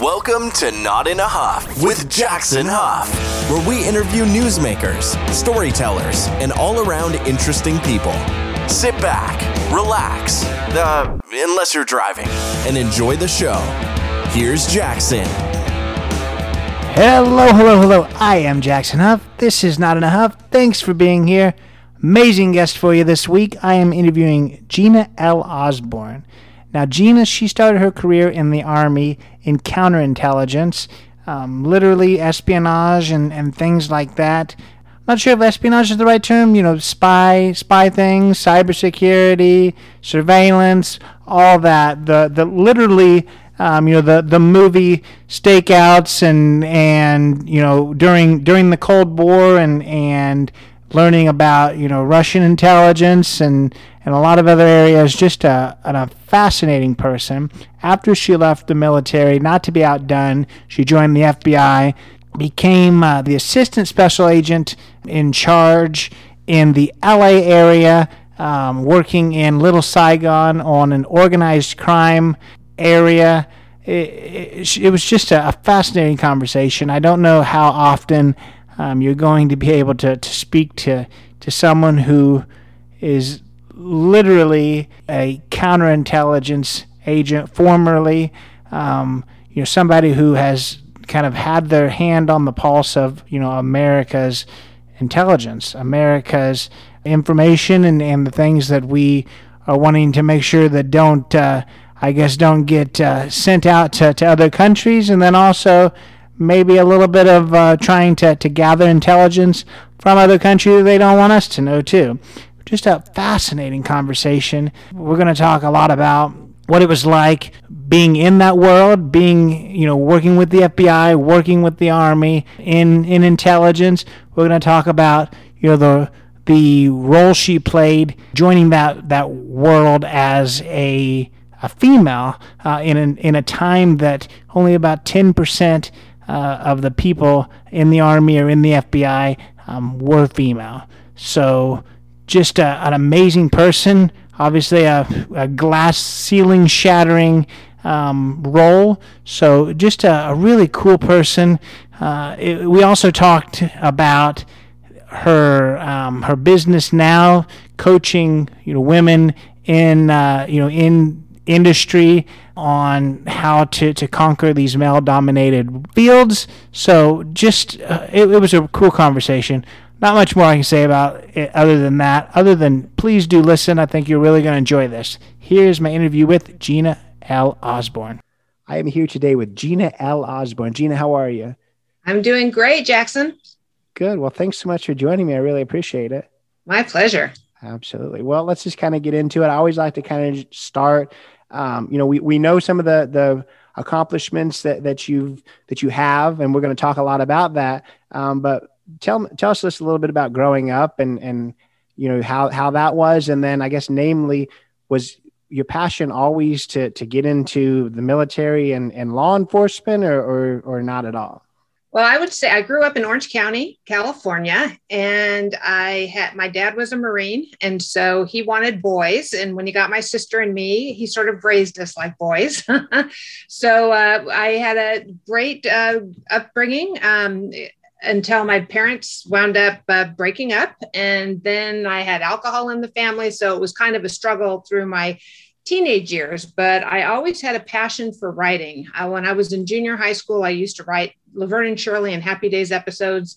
Welcome to Not in a Huff with Jackson Huff, where we interview newsmakers, storytellers, and all around interesting people. Sit back, relax, uh, unless you're driving, and enjoy the show. Here's Jackson. Hello, hello, hello. I am Jackson Huff. This is Not in a Huff. Thanks for being here. Amazing guest for you this week. I am interviewing Gina L. Osborne. Now, Gina, she started her career in the Army in counterintelligence, um, literally espionage and, and things like that. Not sure if espionage is the right term, you know, spy, spy things, cybersecurity, surveillance, all that. The, the literally, um, you know, the, the movie stakeouts and, and, you know, during, during the Cold War and, and learning about, you know, Russian intelligence and, and a lot of other areas. Just a, a fascinating person. After she left the military, not to be outdone, she joined the FBI, became uh, the assistant special agent in charge in the LA area, um, working in Little Saigon on an organized crime area. It, it, it was just a, a, fascinating conversation. I don't know how often um, you're going to be able to, to speak to, to someone who is literally a counterintelligence agent, formerly, um, you know, somebody who has kind of had their hand on the pulse of, you know, America's intelligence, America's information, and, and the things that we are wanting to make sure that don't, uh, I guess, don't get uh, sent out to, to other countries, and then also maybe a little bit of uh, trying to, to gather intelligence from other countries they don't want us to know, too just a fascinating conversation. We're going to talk a lot about what it was like being in that world, being, you know, working with the FBI, working with the Army in, in intelligence. We're going to talk about, you know, the the role she played joining that, that world as a, a female uh, in, an, in a time that only about 10% uh, of the people in the Army or in the FBI um, were female. So just a, an amazing person. Obviously, a, a glass ceiling shattering um, role. So, just a, a really cool person. Uh, it, we also talked about her um, her business now, coaching you know women in uh, you know in industry on how to, to conquer these male dominated fields. So just uh, it, it was a cool conversation not much more I can say about it other than that. Other than please do listen. I think you're really going to enjoy this. Here's my interview with Gina L. Osborne. I am here today with Gina L. Osborne. Gina, how are you? I'm doing great, Jackson. Good. Well, thanks so much for joining me. I really appreciate it. My pleasure. Absolutely. Well, let's just kind of get into it. I always like to kind of start. Um, you know, we, we know some of the the accomplishments that that you've that you have, and we're going to talk a lot about that. Um, but tell tell us a little bit about growing up and and you know how how that was, and then I guess namely was your passion always to to get into the military and and law enforcement, or or, or not at all? Well, I would say I grew up in Orange County, California, and I had my dad was a Marine, and so he wanted boys. And when he got my sister and me, he sort of raised us like boys. so uh, I had a great uh, upbringing. Um, until my parents wound up uh, breaking up. And then I had alcohol in the family. So it was kind of a struggle through my teenage years, but I always had a passion for writing. Uh, when I was in junior high school, I used to write Laverne and Shirley and Happy Days episodes.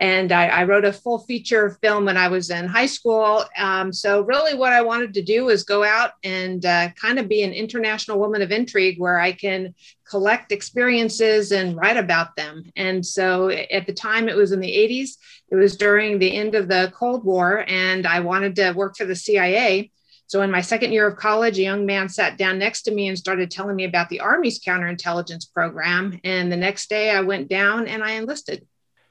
And I, I wrote a full feature film when I was in high school. Um, so, really, what I wanted to do was go out and uh, kind of be an international woman of intrigue where I can collect experiences and write about them. And so, at the time, it was in the 80s, it was during the end of the Cold War, and I wanted to work for the CIA. So, in my second year of college, a young man sat down next to me and started telling me about the Army's counterintelligence program. And the next day, I went down and I enlisted.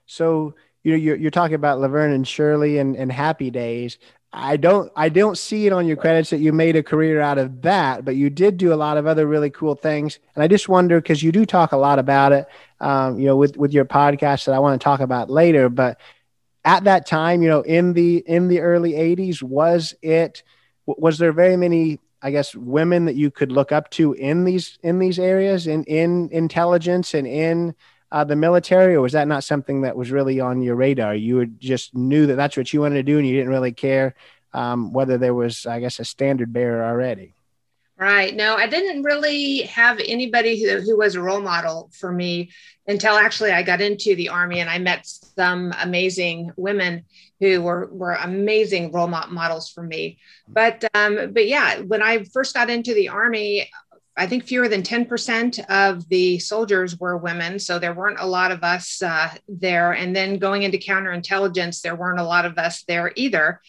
So, you know, you're, you're talking about Laverne and Shirley and, and Happy Days. I don't I don't see it on your credits that you made a career out of that, but you did do a lot of other really cool things. And I just wonder because you do talk a lot about it, um, you know, with with your podcast that I want to talk about later. But at that time, you know, in the in the early '80s, was it was there very many I guess women that you could look up to in these in these areas in in intelligence and in uh, the military, or was that not something that was really on your radar? You just knew that that's what you wanted to do, and you didn't really care um, whether there was, I guess, a standard bearer already. Right. No, I didn't really have anybody who, who was a role model for me until actually I got into the army and I met some amazing women who were, were amazing role models for me. But um, but yeah, when I first got into the army, I think fewer than 10% of the soldiers were women. So there weren't a lot of us uh, there. And then going into counterintelligence, there weren't a lot of us there either.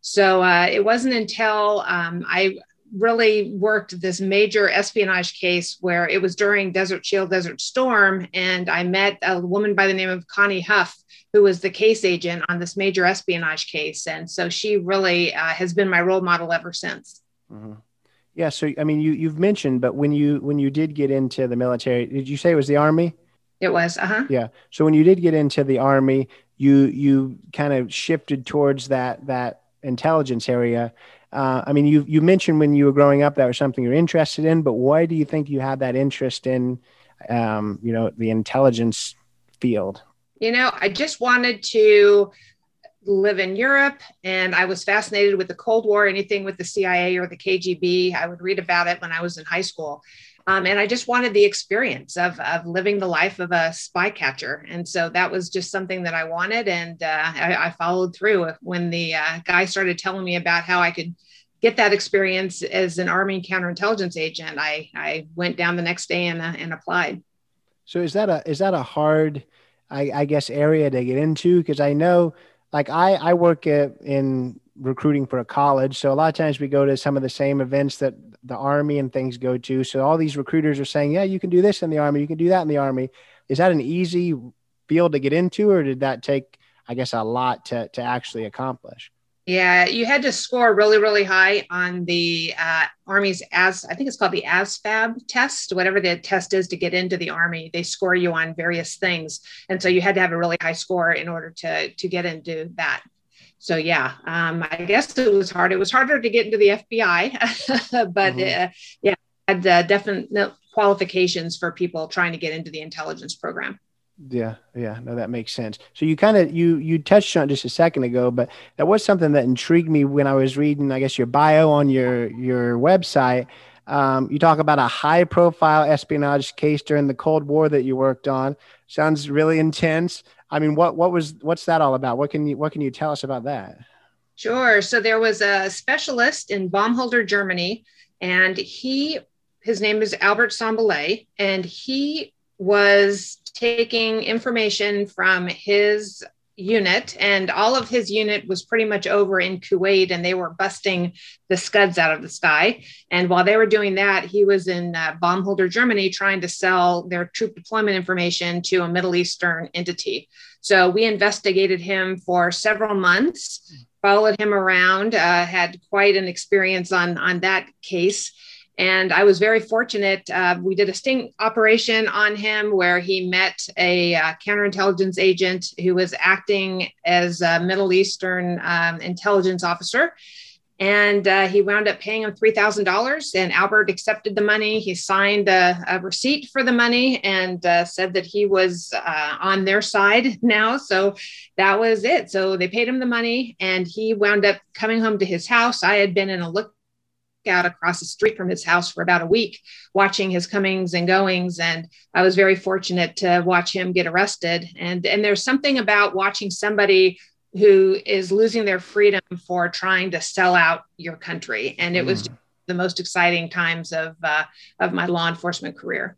So uh, it wasn't until um, I really worked this major espionage case where it was during Desert Shield, Desert Storm, and I met a woman by the name of Connie Huff, who was the case agent on this major espionage case, and so she really uh, has been my role model ever since. Mm-hmm. Yeah, so I mean, you you've mentioned, but when you when you did get into the military, did you say it was the army? It was, uh huh. Yeah. So when you did get into the army, you you kind of shifted towards that that intelligence area uh, I mean, you you mentioned when you were growing up that was something you're interested in, but why do you think you had that interest in, um, you know, the intelligence field? You know, I just wanted to live in Europe, and I was fascinated with the Cold War. Anything with the CIA or the KGB, I would read about it when I was in high school. Um, and I just wanted the experience of, of living the life of a spy catcher. And so that was just something that I wanted. And uh, I, I, followed through when the uh, guy started telling me about how I could get that experience as an Army counterintelligence agent. I, I went down the next day and, uh, and applied. So is that a, is that a hard, I, I guess, area to get into? Cause I know like I, I work at, in recruiting for a college. So a lot of times we go to some of the same events that the army and things go to. So all these recruiters are saying, yeah, you can do this in the army, you can do that in the army. Is that an easy field to get into, or did that take, I guess, a lot to to actually accomplish? Yeah, you had to score really, really high on the uh, Army's as I think it's called the ASVAB test, whatever the test is to get into the Army. They score you on various things, and so you had to have a really high score in order to to get into that so yeah, um, I guess it was hard. It was harder to get into the FBI, but mm-hmm. uh, yeah, had uh, definite qualifications for people trying to get into the intelligence program. Yeah, yeah, no, that makes sense. So you kind of you you touched on just a second ago, but that was something that intrigued me when I was reading, I guess, your bio on your your website. Um, you talk about a high profile espionage case during the Cold War that you worked on. Sounds really intense. I mean, what what was what's that all about? What can you what can you tell us about that? Sure. So there was a specialist in Baumholder, Germany, and he his name is Albert Sombolay, and he was taking information from his unit and all of his unit was pretty much over in kuwait and they were busting the scuds out of the sky. And while they were doing that he was in uh, baumholder germany trying to sell their troop deployment information to a middle eastern entity. So we investigated him for several months followed him around uh, had quite an experience on on that case and I was very fortunate. Uh, we did a sting operation on him where he met a uh, counterintelligence agent who was acting as a Middle Eastern um, intelligence officer. And uh, he wound up paying him $3,000. And Albert accepted the money. He signed a, a receipt for the money and uh, said that he was uh, on their side now. So that was it. So they paid him the money and he wound up coming home to his house. I had been in a look out across the street from his house for about a week, watching his comings and goings. And I was very fortunate to watch him get arrested. And, and there's something about watching somebody who is losing their freedom for trying to sell out your country. And it mm. was the most exciting times of, uh, of my law enforcement career.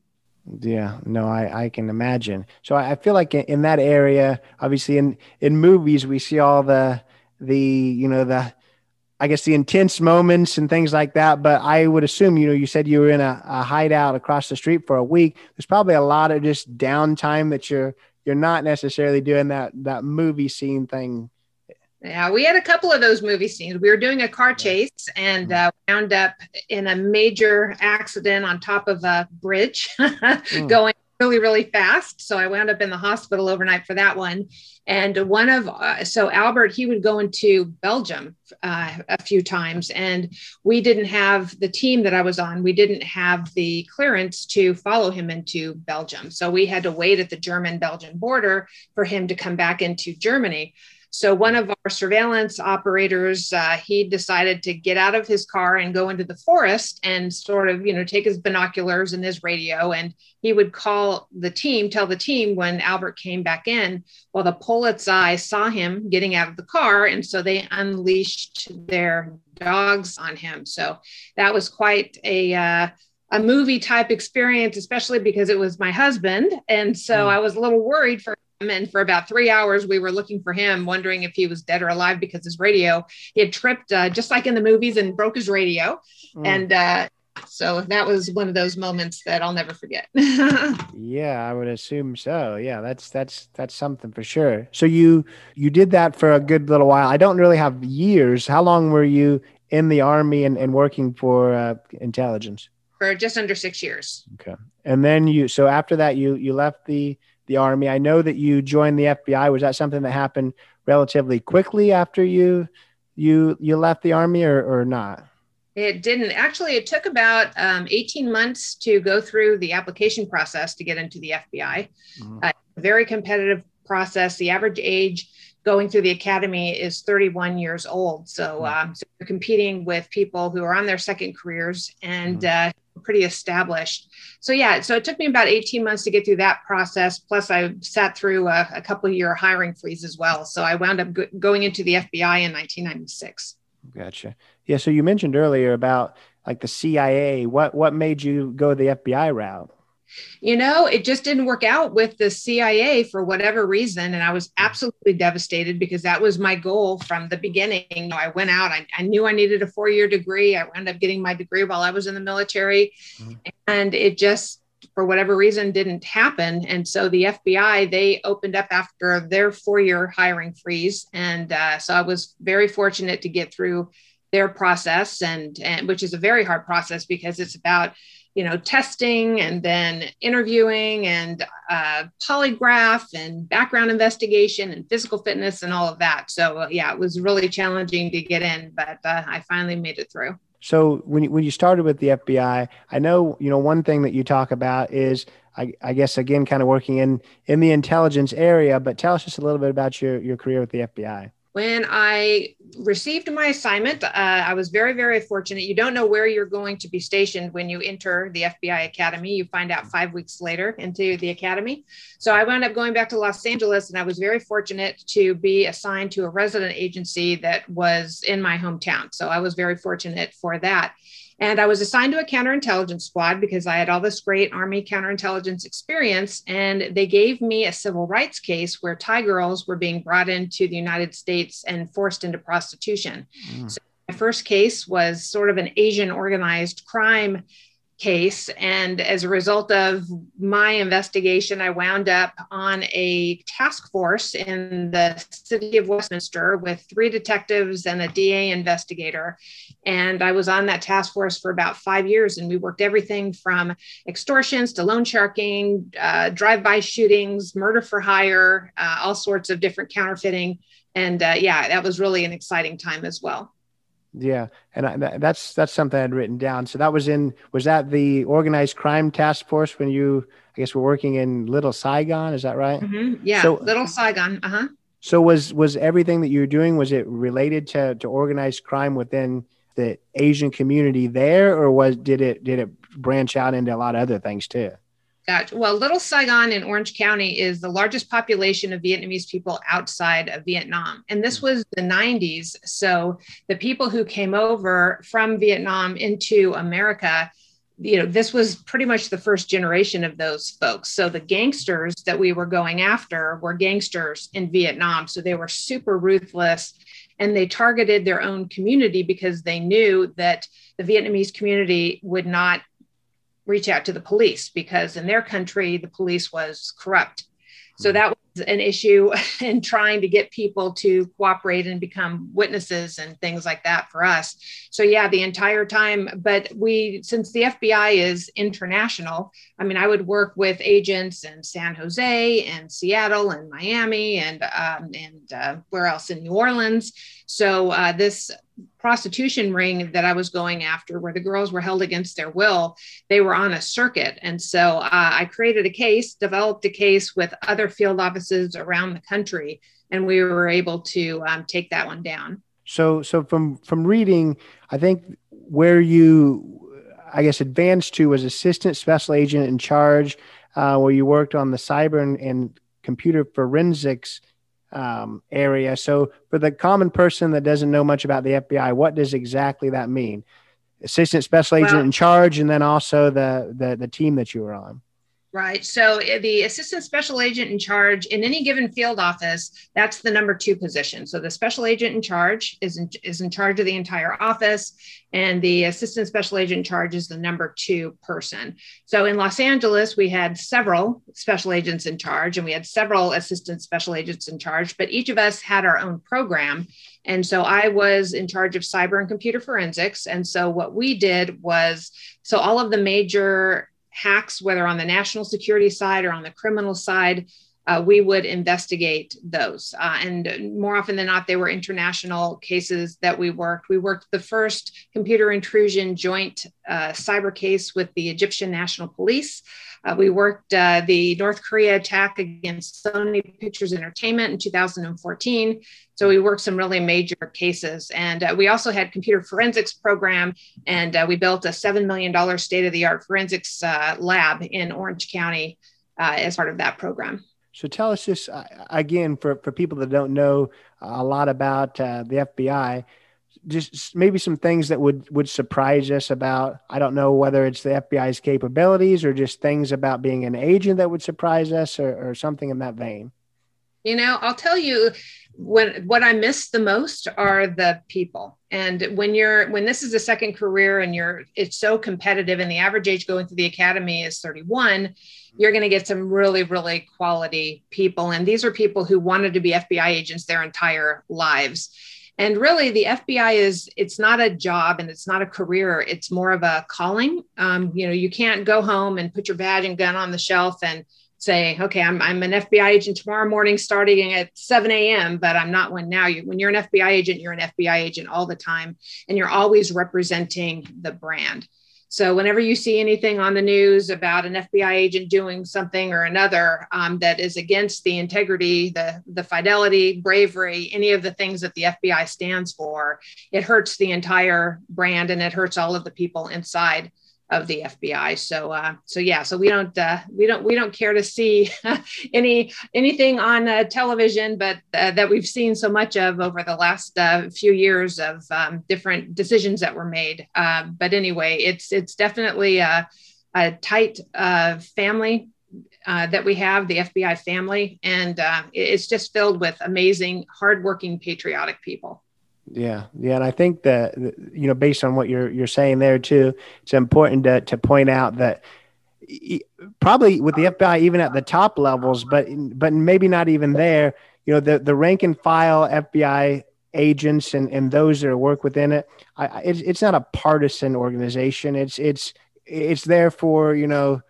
Yeah, no, I, I can imagine. So I, I feel like in, in that area, obviously in, in movies, we see all the, the, you know, the, I guess the intense moments and things like that. But I would assume, you know, you said you were in a, a hideout across the street for a week. There's probably a lot of just downtime that you're you're not necessarily doing that that movie scene thing. Yeah, we had a couple of those movie scenes. We were doing a car chase and mm. uh, wound up in a major accident on top of a bridge, mm. going really, really fast. So I wound up in the hospital overnight for that one. And one of, uh, so Albert, he would go into Belgium uh, a few times, and we didn't have the team that I was on, we didn't have the clearance to follow him into Belgium. So we had to wait at the German Belgian border for him to come back into Germany. So one of our surveillance operators, uh, he decided to get out of his car and go into the forest and sort of, you know, take his binoculars and his radio, and he would call the team, tell the team when Albert came back in. Well, the Polizei saw him getting out of the car, and so they unleashed their dogs on him. So that was quite a uh, a movie type experience, especially because it was my husband. And so mm. I was a little worried for and for about three hours we were looking for him wondering if he was dead or alive because his radio he had tripped uh, just like in the movies and broke his radio. Mm. and uh, so that was one of those moments that i'll never forget. Yeah i would assume so. Yeah that's that's that's something for sure. So you you did that for a good little while. I don't really have years. How long were you in the army and, and working for uh, intelligence? For just under six years. Okay. And then you so after that you you left the the Army. I know that you joined the FBI. Was that something that happened relatively quickly after you you you left the Army, or or not? It didn't. Actually, it took about um, 18 months to go through the application process to get into the FBI. Mm-hmm. Uh, very competitive process. The average age going through the academy is 31 years old. So, mm-hmm. um, so you're competing with people who are on their second careers and mm-hmm. uh, pretty established. So yeah, so it took me about 18 months to get through that process. Plus I sat through a, a couple year hiring freeze as well. So I wound up go- going into the FBI in 1996. Gotcha. Yeah. So you mentioned earlier about like the CIA. What, what made you go the FBI route? You know, it just didn't work out with the CIA for whatever reason. And I was absolutely devastated because that was my goal from the beginning. You know, I went out, I, I, knew I needed a four year degree. I wound up getting my degree while I was in the military. Mm-hmm. And it just, for whatever reason, didn't happen. And so the FBI, they opened up after their four year hiring freeze. And uh, so I was very fortunate to get through their process and, and which is a very hard process because it's about you know, testing and then interviewing and uh, polygraph and background investigation and physical fitness and all of that. So uh, yeah, it was really challenging to get in, but uh, I finally made it through. So when you, when you started with the FBI, I know you know one thing that you talk about is I, I guess again kind of working in in the intelligence area. But tell us just a little bit about your your career with the FBI. When I received my assignment, uh, I was very, very fortunate. You don't know where you're going to be stationed when you enter the FBI Academy. You find out five weeks later into the Academy. So I wound up going back to Los Angeles, and I was very fortunate to be assigned to a resident agency that was in my hometown. So I was very fortunate for that. And I was assigned to a counterintelligence squad because I had all this great Army counterintelligence experience. And they gave me a civil rights case where Thai girls were being brought into the United States and forced into prostitution. Mm. So my first case was sort of an Asian organized crime case. And as a result of my investigation, I wound up on a task force in the city of Westminster with three detectives and a DA investigator. And I was on that task force for about five years. And we worked everything from extortions to loan sharking, uh, drive by shootings, murder for hire, uh, all sorts of different counterfeiting. And uh, yeah, that was really an exciting time as well. Yeah, and I, that's that's something I'd written down. So that was in was that the organized crime task force when you I guess were working in Little Saigon? Is that right? Mm-hmm. Yeah, so, Little Saigon. Uh huh. So was was everything that you were doing was it related to to organized crime within the Asian community there, or was did it did it branch out into a lot of other things too? Gotcha. Well, Little Saigon in Orange County is the largest population of Vietnamese people outside of Vietnam. And this hmm. was the 90s. So the people who came over from Vietnam into America, you know, this was pretty much the first generation of those folks. So the gangsters that we were going after were gangsters in Vietnam. So they were super ruthless and they targeted their own community because they knew that the Vietnamese community would not reach out to the police because in their country the police was corrupt. So hmm. that was an issue in trying to get people to cooperate and become witnesses and things like that for us. So yeah, the entire time. But we, since the FBI is international, I mean, I would work with agents in San Jose and Seattle and Miami and um, and uh, where else in New Orleans. So uh, this prostitution ring that I was going after, where the girls were held against their will, they were on a circuit. And so uh, I created a case, developed a case with other field offices around the country, and we were able to um, take that one down. So, so from from reading, I think where you, I guess, advanced to was assistant special agent in charge, uh, where you worked on the cyber and, and computer forensics um, area. So, for the common person that doesn't know much about the FBI, what does exactly that mean? Assistant special agent well, in charge, and then also the, the the team that you were on. Right. So eh, the assistant special agent in charge in any given field office, that's the number two position. So the special agent in charge is in, is in charge of the entire office, and the assistant special agent in charge is the number two person. So in Los Angeles, we had several special agents in charge, and we had several assistant special agents in charge, but each of us had our own program. And so I was in charge of cyber and computer forensics. And so what we did was so all of the major hacks, whether on the national security side or on the criminal side, uh, we would investigate those. Uh, and more often than not, they were international cases that we worked. We worked the first computer intrusion joint uh, cyber case with the Egyptian National Police. Uh, we worked uh, the North Korea attack against Sony Pictures Entertainment in 2014. So we worked some really major cases. And uh, we also had computer forensics program, and we built a $7 million state-of-the-art forensics lab in Orange County as part of that program. So tell us just uh, again for, for people that don't know a lot about uh, the FBI, just maybe some things that would would surprise us about. I don't know whether it's the FBI's capabilities or just things about being an agent that would surprise us or, or something in that vein. You know, I'll tell you when what I miss the most are the people. And when you're when this is a second career and you're it's so competitive and the average age going through the academy is 31 you're going to get some really, really quality people. And these are people who wanted to be FBI agents their entire lives. And really, the FBI is, it's not a job and it's not a career. It's more of a calling. Um, you know, you can't go home and put your badge and gun on the shelf and say, okay, I'm, I'm an FBI agent tomorrow morning starting at 7 a.m., but I'm not one now. You, when you're an FBI agent, you're an FBI agent all the time, and you're always representing the brand. So whenever you see anything on the news about an FBI agent doing something or another um, that is against the integrity, the the fidelity, bravery, any of the things that the FBI stands for, it hurts the entire brand and it hurts all of the people inside of the FBI. So uh, so yeah, so we don't uh, we don't we don't care to see any anything on uh, television, but uh, that we've seen so much of over the last uh, few years of um, different decisions that were made. Uh, but anyway, it's it's definitely a, a tight family. that we have the FBI family, and it's just filled with amazing, hardworking, patriotic people. Yeah, yeah, and I think that you know, based on what you're you're saying there too, it's important to to point out that probably with the FBI, even at the top levels, but but maybe not even there. You know, the the rank and file FBI agents and and those that work within it, I, it's it's not a partisan organization. It's it's it's there for you know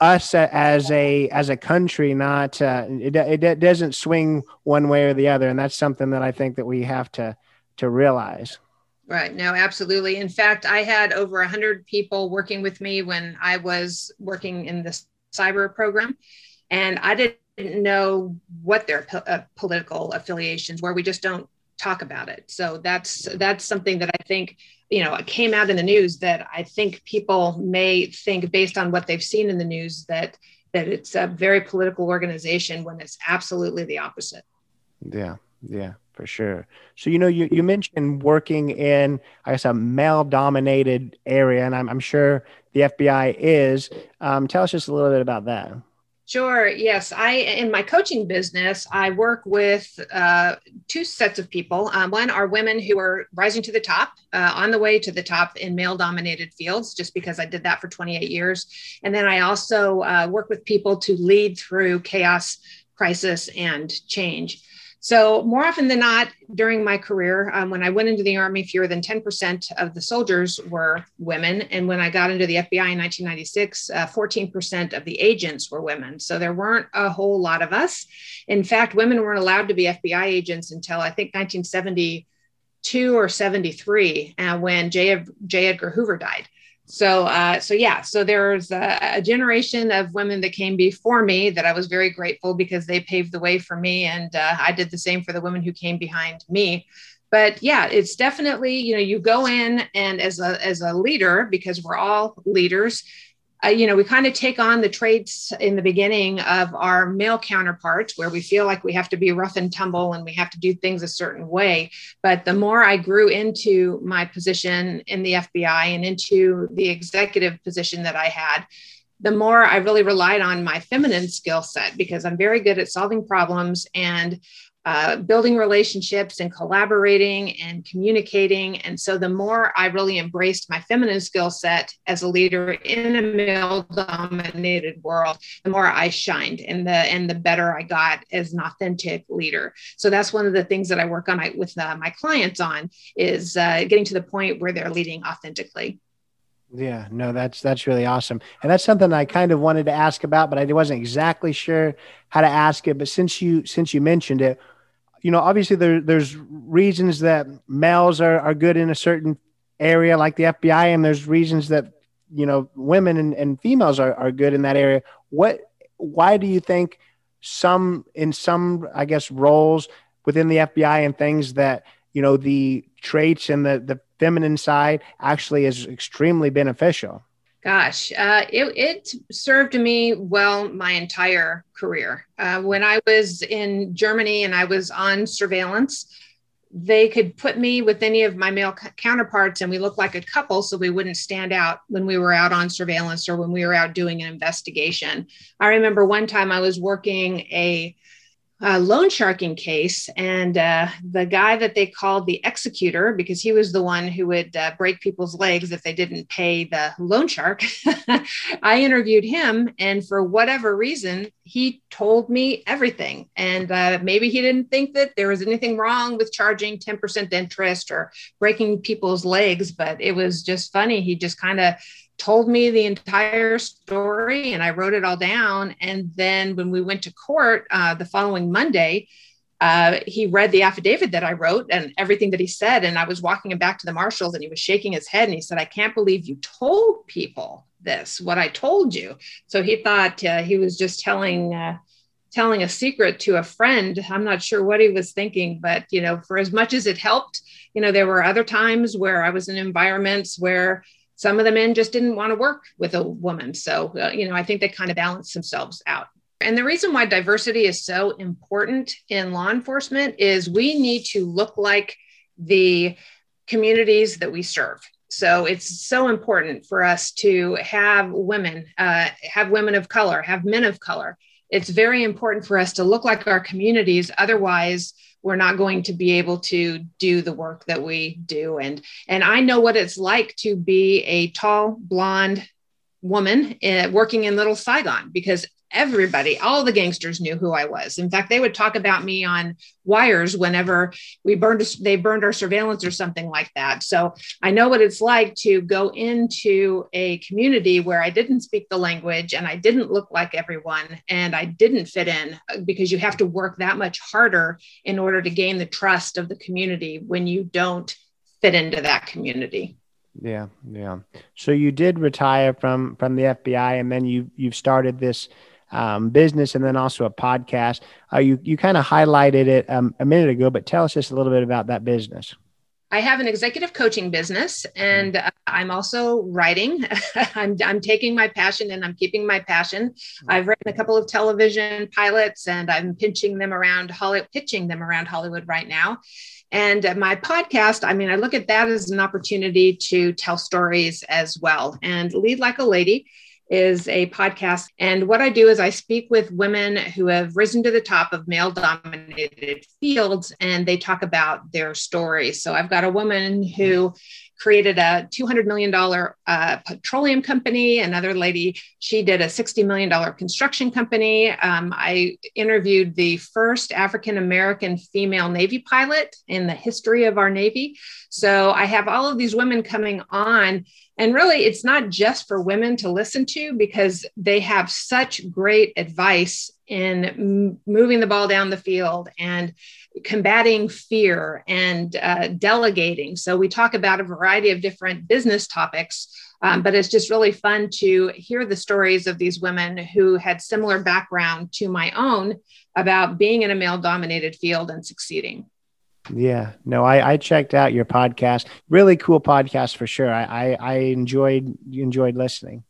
us as a as a country not uh, it, it doesn't swing one way or the other and that's something that i think that we have to to realize. Right. No, absolutely. In fact, I had over 100 people working with me when I was working in the cyber program, and I didn't know what their po- uh, political affiliations were. We just don't talk about it. So that's that's something that I think you know came out in the news that I think people may think based on what they've seen in the news that that it's a very political organization when it's absolutely the opposite. Yeah. Yeah for sure. So you know, you you mentioned working in I guess a male dominated area, and I'm I'm sure the FBI is. Um, tell us just a little bit about that. Sure. Yes, I in my coaching business, I work with uh, two sets of people. Um, one are women who are rising to the top, uh, on the way to the top in male-dominated fields, just because I did that for 28 years. And then I also uh, work with people to lead through chaos crisis and change. So, more often than not, during my career, um, when I went into the Army, fewer than 10% of the soldiers were women. And when I got into the FBI in 1996, uh, 14% of the agents were women. So, there weren't a whole lot of us. In fact, women weren't allowed to be FBI agents until I think 1972 or 73, uh, when J. J. Edgar Hoover died so uh, so yeah so there's a, a, generation of women that came before me that i was very grateful because they paved the way for me and uh, i did the same for the women who came behind me. But yeah it's definitely you know you go in and as a as a leader because we're all leaders uh, you know, we kind of take on the traits in the beginning of our male counterparts where we feel like we have to be rough and tumble and we have to do things a certain way. But the more I grew into my position in the FBI and into the executive position that I had, the more I really relied on my feminine skill set because I'm very good at solving problems and uh, building relationships and collaborating and communicating. And so the more I really embraced my feminine skill set as a leader in a male dominated world, the more I shined and the and the better I got as an authentic leader. So that's one of the things that I work on I, with uh, my clients on is uh, getting to the point where they're leading authentically. Yeah, no, that's that's really awesome, and that's something I kind of wanted to ask about, but I wasn't exactly sure how to ask it. But since you since you mentioned it, you know, obviously there there's reasons that males are are good in a certain area, like the FBI, and there's reasons that you know women and, and females are are good in that area. What? Why do you think some in some I guess roles within the FBI and things that you know the traits and the the feminine side actually is extremely beneficial? Gosh, uh, it, it served me well my entire career. Uh, when I was in Germany and I was on surveillance, they could put me with any of my male counterparts and we looked like a couple so we wouldn't stand out when we were out on surveillance or when we were out doing an investigation. I remember one time I was working a uh, loan sharking case. And uh, the guy that they called the executor, because he was the one who would uh, break people's legs if they didn't pay the loan shark, I interviewed him. And for whatever reason, he told me everything. And uh, maybe he didn't think that there was anything wrong with charging 10% interest or breaking people's legs, but it was just funny. He just kind of told me the entire story and I wrote it all down. And then when we went to court uh, the following Monday, uh, he read the affidavit that I wrote and everything that he said. And I was walking him back to the marshals and he was shaking his head and he said, I can't believe you told people this, what I told you. So he thought uh, he was just telling. Uh, telling a secret to a friend i'm not sure what he was thinking but you know for as much as it helped you know there were other times where i was in environments where some of the men just didn't want to work with a woman. So, uh, you know, I think they kind of balance themselves out. And the reason why diversity is so important in law enforcement is we need to look like the communities that we serve. So it's so important for us to have women, uh, have women of color, have men of color. It's very important for us to look like our communities. Otherwise, we're not going to be able to do the work that we do and and i know what it's like to be a tall blonde woman uh, working in little saigon because everybody, all the gangsters knew who I was. In fact, they would talk about me on wires whenever we burned, they burned our surveillance or something like that. So I know what it's like to go into a community where I didn't speak the language and I didn't look like everyone and I didn't fit in uh, because you have to work that much harder in order to gain the trust of the community when you don't fit into that community. Yeah, yeah. So you did retire from from the FBI, and then you you've started this um, business and then also a podcast. Uh, you you kind of highlighted it um, a minute ago, but tell us just a little bit about that business. I have an executive coaching business and uh, I'm also writing. I'm, I'm taking my passion and I'm keeping my passion. I've written a couple of television pilots and I'm pitching them around Hollywood, pitching them around Hollywood right now. And uh, my podcast, I mean, I look at that as an opportunity to tell stories as well and lead like a lady is a podcast. And what I do is I speak with women who have risen to the top of male dominated fields and they talk about their stories. So I've got a woman who created a $200 million uh, petroleum company. Another lady, she did a $60 million construction company. Um, I interviewed the first African American female Navy pilot in the history of our Navy. So I have all of these women coming on. And really, it's not just for women to listen to because they have such great advice in moving the ball down the field and combating fear and uh, delegating. So we talk about a variety of different business topics. Um, but it's just really fun to hear the stories of these women who had similar background to my own about being in a male dominated field and succeeding. Yeah, no, I, I checked out your podcast. Really cool podcast for sure. I, I, I enjoyed enjoyed listening.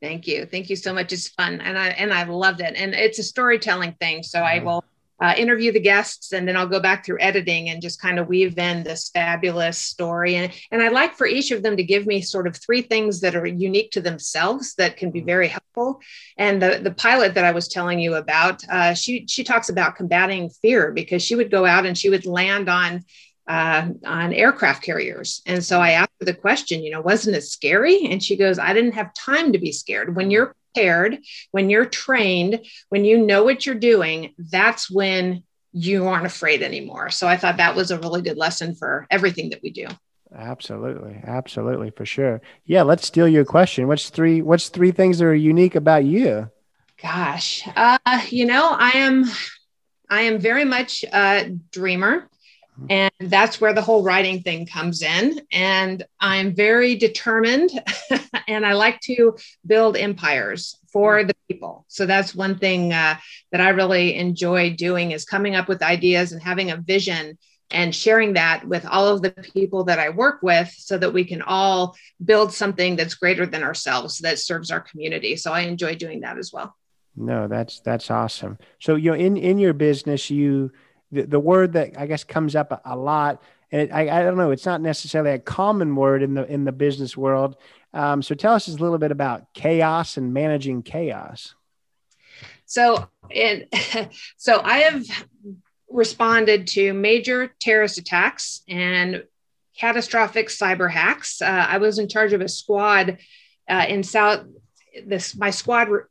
Thank you. Thank you so much. It's fun. And I and I loved it. And it's a storytelling thing. So I will uh, interview the guests and then I'll go back through editing and just kind of weave in this fabulous story. And, and I'd like for each of them to give me sort of three things that are unique to themselves that can be mm-hmm. very helpful. And the, the pilot that I was telling you about, uh, she, she talks about combating fear because she would go out and she would land on uh, on aircraft carriers. And so I asked her the question, you know, wasn't it scary? And she goes, I didn't have time to be scared. When you're prepared, when you're trained, when you know what you're doing, that's when you aren't afraid anymore. So I thought that was a really good lesson for everything that we do. Absolutely. Absolutely. For sure. Yeah. Let's steal your question. What's three, what's three things that are unique about you? Gosh, uh, you know, I am, I am very much a dreamer. And that's where the whole writing thing comes in. And I'm very determined and I like to build empires for the people. So that's one thing uh, that I really enjoy doing is coming up with ideas and having a vision and sharing that with all of the people that I work with so that we can all build something that's greater than ourselves that serves our community. So I enjoy doing that as well. No, that's that's awesome. So you know in in your business you the, the word that I guess comes up a, a lot, and it, I, I don't know, it's not necessarily a common word in the in the business world. Um, so tell us a little bit about chaos and managing chaos. So, and so I have responded to major terrorist attacks and catastrophic cyber hacks. Uh, I was in charge of a squad uh, in South. This my squad re-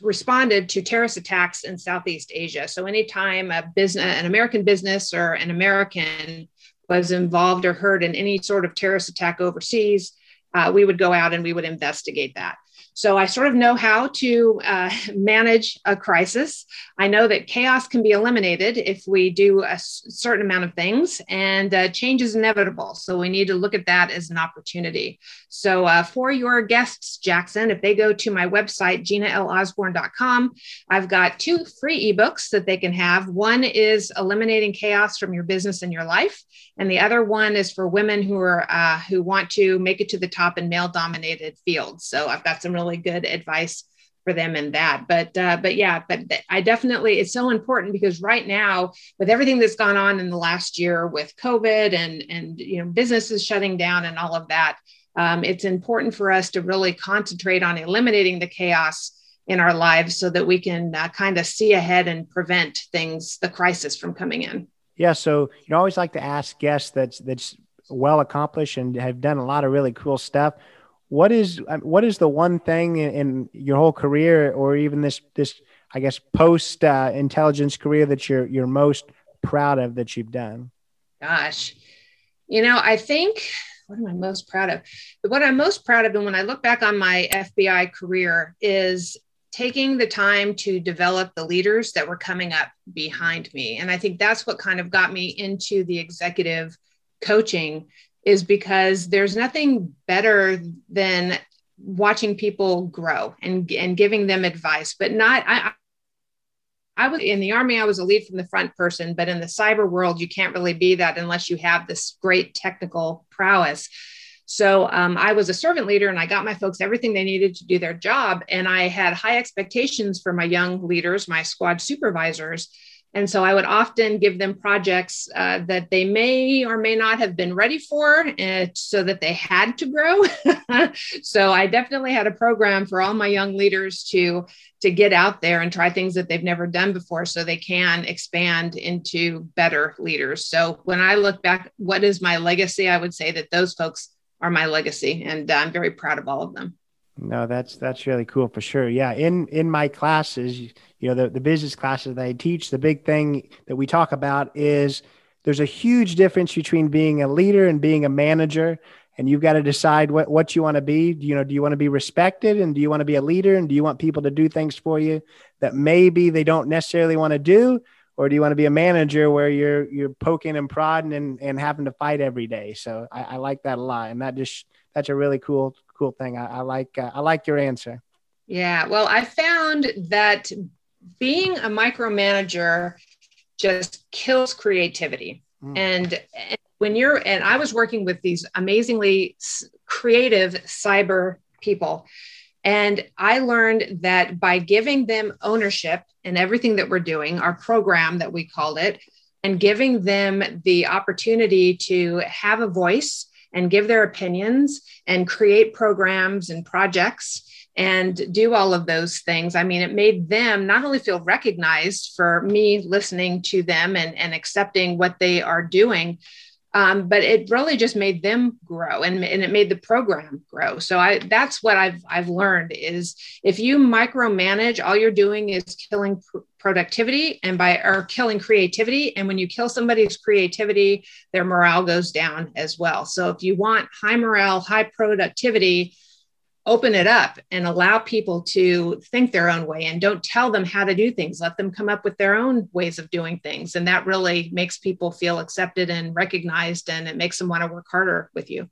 responded to terrorist attacks in Southeast Asia. So anytime a business, an American business or an American was involved or hurt in any sort of terrorist attack overseas, uh, we would go out and we would investigate that. So I sort of know how to uh, manage a crisis. I know that chaos can be eliminated if we do a certain amount of things, and uh, change is inevitable. So we need to look at that as an opportunity. So uh, for your guests, Jackson, if they go to my website, ginalosborne.com, I've got two free ebooks that they can have. One is eliminating chaos from your business and your life, and the other one is for women who are uh, who want to make it to the top in male-dominated fields. So I've got some really really good advice for them in that. But uh, but yeah, but I definitely it's so important because right now with everything that's gone on in the last year with COVID and and you know businesses shutting down and all of that, um, it's important for us to really concentrate on eliminating the chaos in our lives so that we can uh, kind of see ahead and prevent things the crisis from coming in. Yeah, so you know, always like to ask guests that's that's well accomplished and have done a lot of really cool stuff what is um, what is the one thing in, in your whole career or even this this I guess post uh, intelligence career that you're you're most proud of that you've done? Gosh, you know, I think what am I most proud of? What I'm most proud of, and when I look back on my FBI career, is taking the time to develop the leaders that were coming up behind me. And I think that's what kind of got me into the executive coaching is because there's nothing better than watching people grow and, and giving them advice, but not, I, I was in the army, I was a lead from the front person, but in the cyber world, you can't really be that unless you have this great technical prowess. So um, I was a servant leader and I got my folks everything they needed to do their job. And I had high expectations for my young leaders, my squad supervisors. And so I would often give them projects uh, that they may or may not have been ready for uh, so that they had to grow. so I definitely had a program for all my young leaders to, to get out there and try things that they've never done before so they can expand into better leaders. So when I look back, what is my legacy? I would say that those folks are my legacy and I'm very proud of all of them. No, that's that's really cool for sure. Yeah, in in my classes, you know, the the business classes that I teach, the big thing that we talk about is there's a huge difference between being a leader and being a manager, and you've got to decide what what you want to be. You know, do you want to be respected, and do you want to be a leader, and do you want people to do things for you that maybe they don't necessarily want to do, or do you want to be a manager where you're you're poking and prodding and and having to fight every day? So I, I like that a lot, and that just that's a really cool cool thing. I, I like uh, I like your answer. Yeah, well, I found that being a micromanager just kills creativity. Mm. And, and when you're and I was working with these amazingly creative cyber people and I learned that by giving them ownership in everything that we're doing, our program that we called it, and giving them the opportunity to have a voice and give their opinions and create programs and projects and do all of those things. I mean, it made them not only feel recognized for me listening to them and, and accepting what they are doing, um, but it really just made them grow and, and it made the program grow. So i that's what i've i've learned is if you micromanage all you're doing is killing pr- productivity and by or killing creativity. And when you kill somebody's creativity their morale goes down as well. So if you want high morale high productivity open it up and allow people to think their own way and don't tell them how to do things. Let them come up with their own ways of doing things. And that really makes people feel accepted and recognized and it makes them want to work harder with you.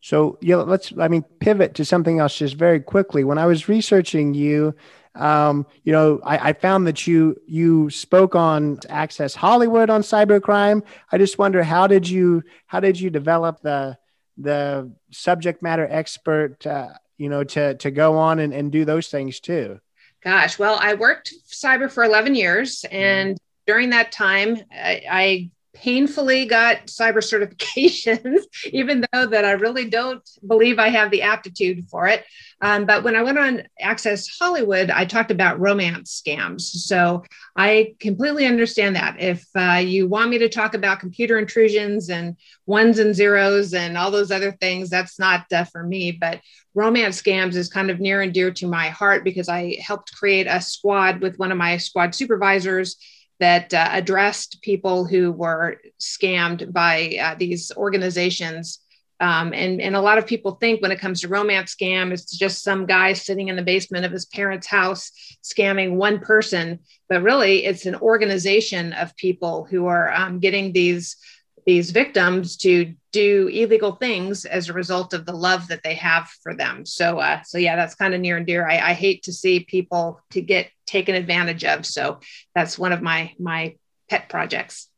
So yeah let's i mean pivot to something else just very quickly. When i was researching you um, you know I, I found that you you spoke on access hollywood on cybercrime. I just wonder how did you how did you develop the the subject matter expert uh, you know, to to go on and, and do those things too? Gosh, well, I worked cyber for 11 years, mm-hmm. and during that time, I, I painfully got cyber certifications, even though that I really don't believe I have the aptitude for it. Um, but when I went on Access Hollywood, I talked about romance scams. So I completely understand that. If uh, you want me to talk about computer intrusions and ones and zeros and all those other things, that's not uh, for me. But romance scams is kind of near and dear to my heart because I helped create a squad with one of my squad supervisors that uh, addressed people who were scammed by uh, these organizations. Um, and, and a lot of people think when it comes to romance scam, it's just some guy sitting in the basement of his parents' house scamming one person. But really, it's an organization of people who are um, getting these these victims to do illegal things as a result of the love that they have for them. So, uh, so yeah, that's kind of near and dear. I, I hate to see people to get taken advantage of. So that's one of my my pet projects.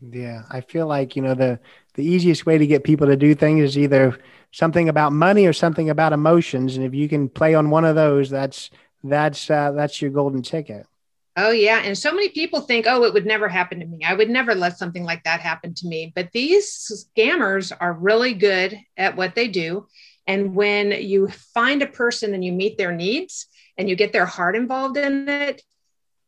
Yeah, I feel like you know the the easiest way to get people to do things is either something about money or something about emotions, and if you can play on one of those, that's that's uh, that's your golden ticket. Oh, yeah. And so many people think, oh, it would never happen to me. I would never let something like that happen to me. But these scammers are really good at what they do. And when you find a person and you meet their needs and you get their heart involved in it,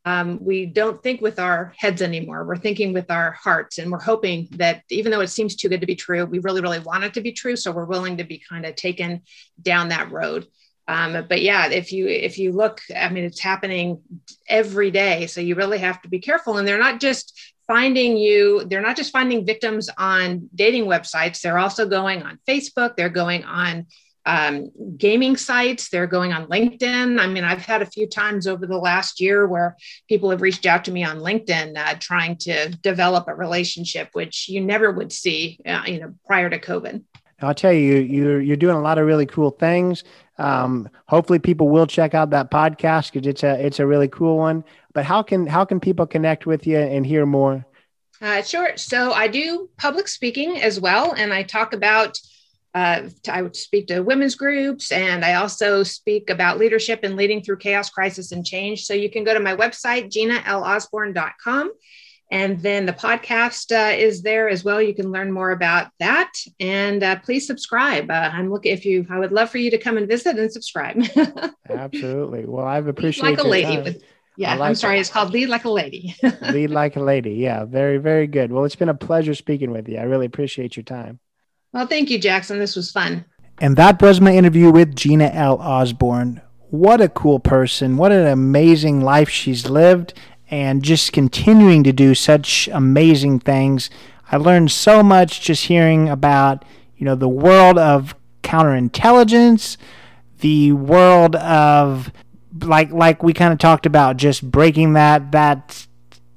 um, we don't think with our heads anymore. We're thinking with our hearts. And we're hoping that even though it seems too good to be true, we really, really want it to be true. So we're willing to be kind of taken down that road. Um, but yeah, if you if you look, I mean, it's happening every day. So you really have to be careful. And they're not just finding you, they're not just finding victims on dating websites. They're also going on Facebook. They're going on um, gaming sites. They're going on LinkedIn. I mean, I've had a few times over the last year where people have reached out to me on LinkedIn uh, trying to develop a relationship, which you never would see, uh, you know, prior to COVID. I'll tell you, you're you're doing a lot of really cool things. Um, hopefully, people will check out that podcast because it's a it's a really cool one. But how can how can people connect with you and hear more? Uh, sure. So I do public speaking as well, and I talk about uh, I would speak to women's groups, and I also speak about leadership and leading through chaos, crisis, and change. So you can go to my website, ginalosborne.com. And then the podcast uh, is there as well. You can learn more about that. And uh, please subscribe. Uh, I'm looking if you. I would love for you to come and visit and subscribe. Absolutely. Well, I've appreciated like a lady. With, yeah, like I'm sorry. It. It's called Lead Like a Lady. Lead Like a Lady. Yeah, very, very good. Well, it's been a pleasure speaking with you. I really appreciate your time. Well, thank you, Jackson. This was fun. And that was my interview with Gina L. Osborne. What a cool person. What an amazing life she's lived and just continuing to do such amazing things. I learned so much just hearing about, you know, the world of counterintelligence, the world of like like we kind of talked about just breaking that that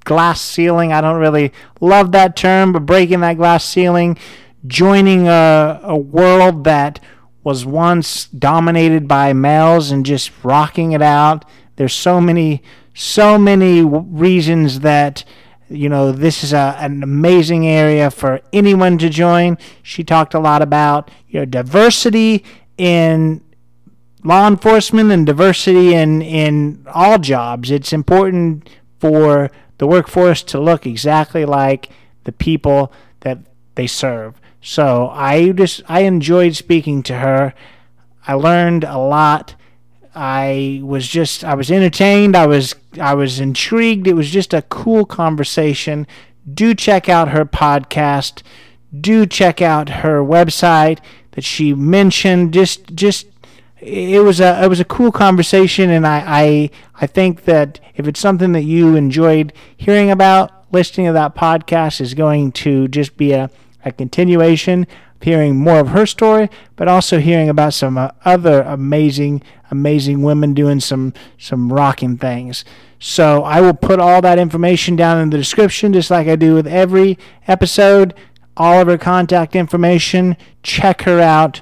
glass ceiling. I don't really love that term, but breaking that glass ceiling joining a, a world that was once dominated by males and just rocking it out. There's so many, so many reasons that you know this is a, an amazing area for anyone to join. She talked a lot about you know diversity in law enforcement and diversity in in all jobs. It's important for the workforce to look exactly like the people that they serve. So I just I enjoyed speaking to her. I learned a lot. I was just I was entertained. I was I was intrigued. It was just a cool conversation. Do check out her podcast. Do check out her website that she mentioned. Just just it was a it was a cool conversation and I, I I think that if it's something that you enjoyed hearing about, listening to that podcast is going to just be a a continuation hearing more of her story, but also hearing about some uh, other amazing, amazing women doing some some rocking things. So I will put all that information down in the description, just like I do with every episode. All of her contact information. Check her out.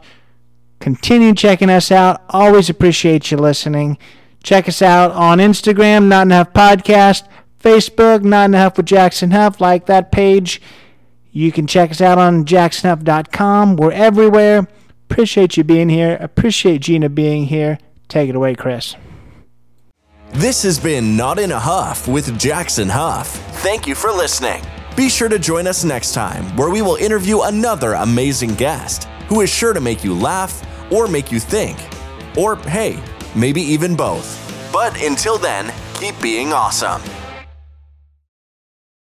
Continue checking us out. Always appreciate you listening. Check us out on Instagram, Not in a Huff Podcast, Facebook, Not in a Huff with Jackson Huff. Like that page. You can check us out on jacksonhuff.com. We're everywhere. Appreciate you being here. Appreciate Gina being here. Take it away, Chris. This has been Not in a Huff with Jackson Huff. Thank you for listening. Be sure to join us next time where we will interview another amazing guest who is sure to make you laugh or make you think. Or, hey, maybe even both. But until then, keep being awesome.